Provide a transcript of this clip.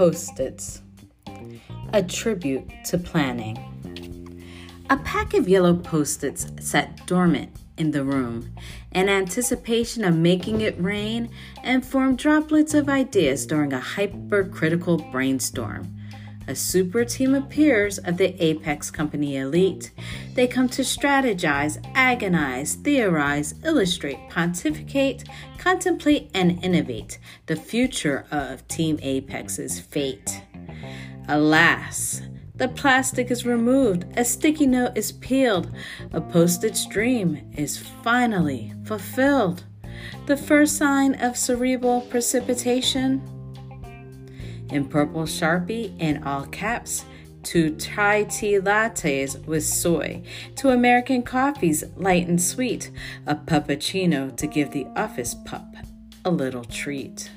Post its. A tribute to planning. A pack of yellow post its sat dormant in the room in anticipation of making it rain and form droplets of ideas during a hypercritical brainstorm. A super team appears of the Apex Company elite. They come to strategize, agonize, theorize, illustrate, pontificate, contemplate, and innovate the future of Team Apex's fate. Alas, the plastic is removed, a sticky note is peeled, a postage dream is finally fulfilled. The first sign of cerebral precipitation. In purple sharpie in all caps, two chai tea lattes with soy, two American coffees light and sweet, a puppuccino to give the office pup a little treat.